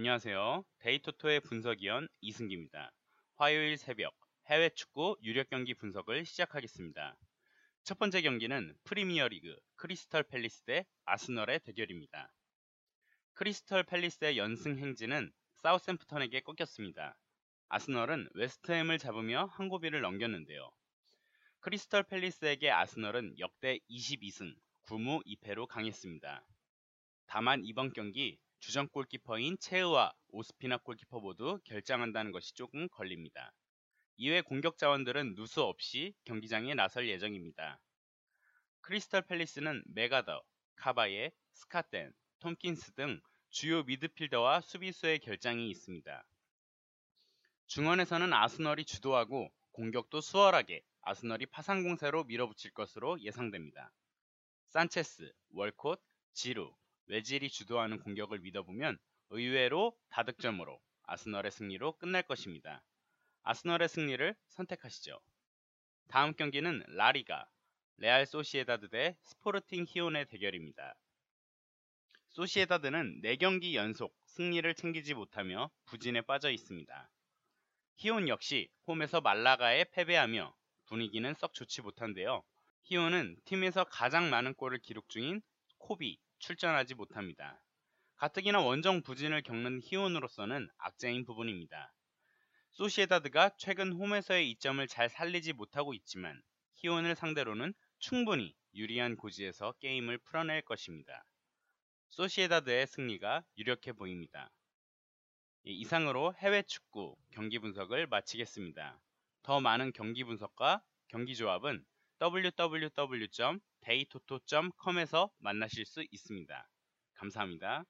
안녕하세요. 데이토토의 분석위원 이승기입니다. 화요일 새벽 해외 축구 유력 경기 분석을 시작하겠습니다. 첫 번째 경기는 프리미어리그 크리스털 팰리스 대 아스널의 대결입니다. 크리스털 팰리스의 연승 행진은 사우샘프턴에게 꺾였습니다. 아스널은 웨스트햄을 잡으며 한 고비를 넘겼는데요. 크리스털 팰리스에게 아스널은 역대 22승 9무 2패로 강했습니다. 다만 이번 경기 주전 골키퍼인 체으와 오스피나 골키퍼 모두 결장한다는 것이 조금 걸립니다. 이외 공격 자원들은 누수 없이 경기장에 나설 예정입니다. 크리스털 팰리스는 메가더, 카바예, 스카텐, 톰킨스 등 주요 미드필더와 수비수의 결장이 있습니다. 중원에서는 아스널이 주도하고 공격도 수월하게 아스널이 파상 공세로 밀어붙일 것으로 예상됩니다. 산체스, 월콧, 지루, 외질이 주도하는 공격을 믿어보면 의외로 다득점으로 아스널의 승리로 끝날 것입니다. 아스널의 승리를 선택하시죠. 다음 경기는 라리가 레알 소시에다드 대 스포르팅 히온의 대결입니다. 소시에다드는 4경기 연속 승리를 챙기지 못하며 부진에 빠져 있습니다. 히온 역시 홈에서 말라가에 패배하며 분위기는 썩 좋지 못한데요. 히온은 팀에서 가장 많은 골을 기록 중인 코비 출전하지 못합니다. 가뜩이나 원정 부진을 겪는 히온으로서는 악재인 부분입니다. 소시에다드가 최근 홈에서의 이점을 잘 살리지 못하고 있지만 히온을 상대로는 충분히 유리한 고지에서 게임을 풀어낼 것입니다. 소시에다드의 승리가 유력해 보입니다. 예, 이상으로 해외 축구 경기 분석을 마치겠습니다. 더 많은 경기 분석과 경기 조합은 www.daytoto.com에서 만나실 수 있습니다. 감사합니다.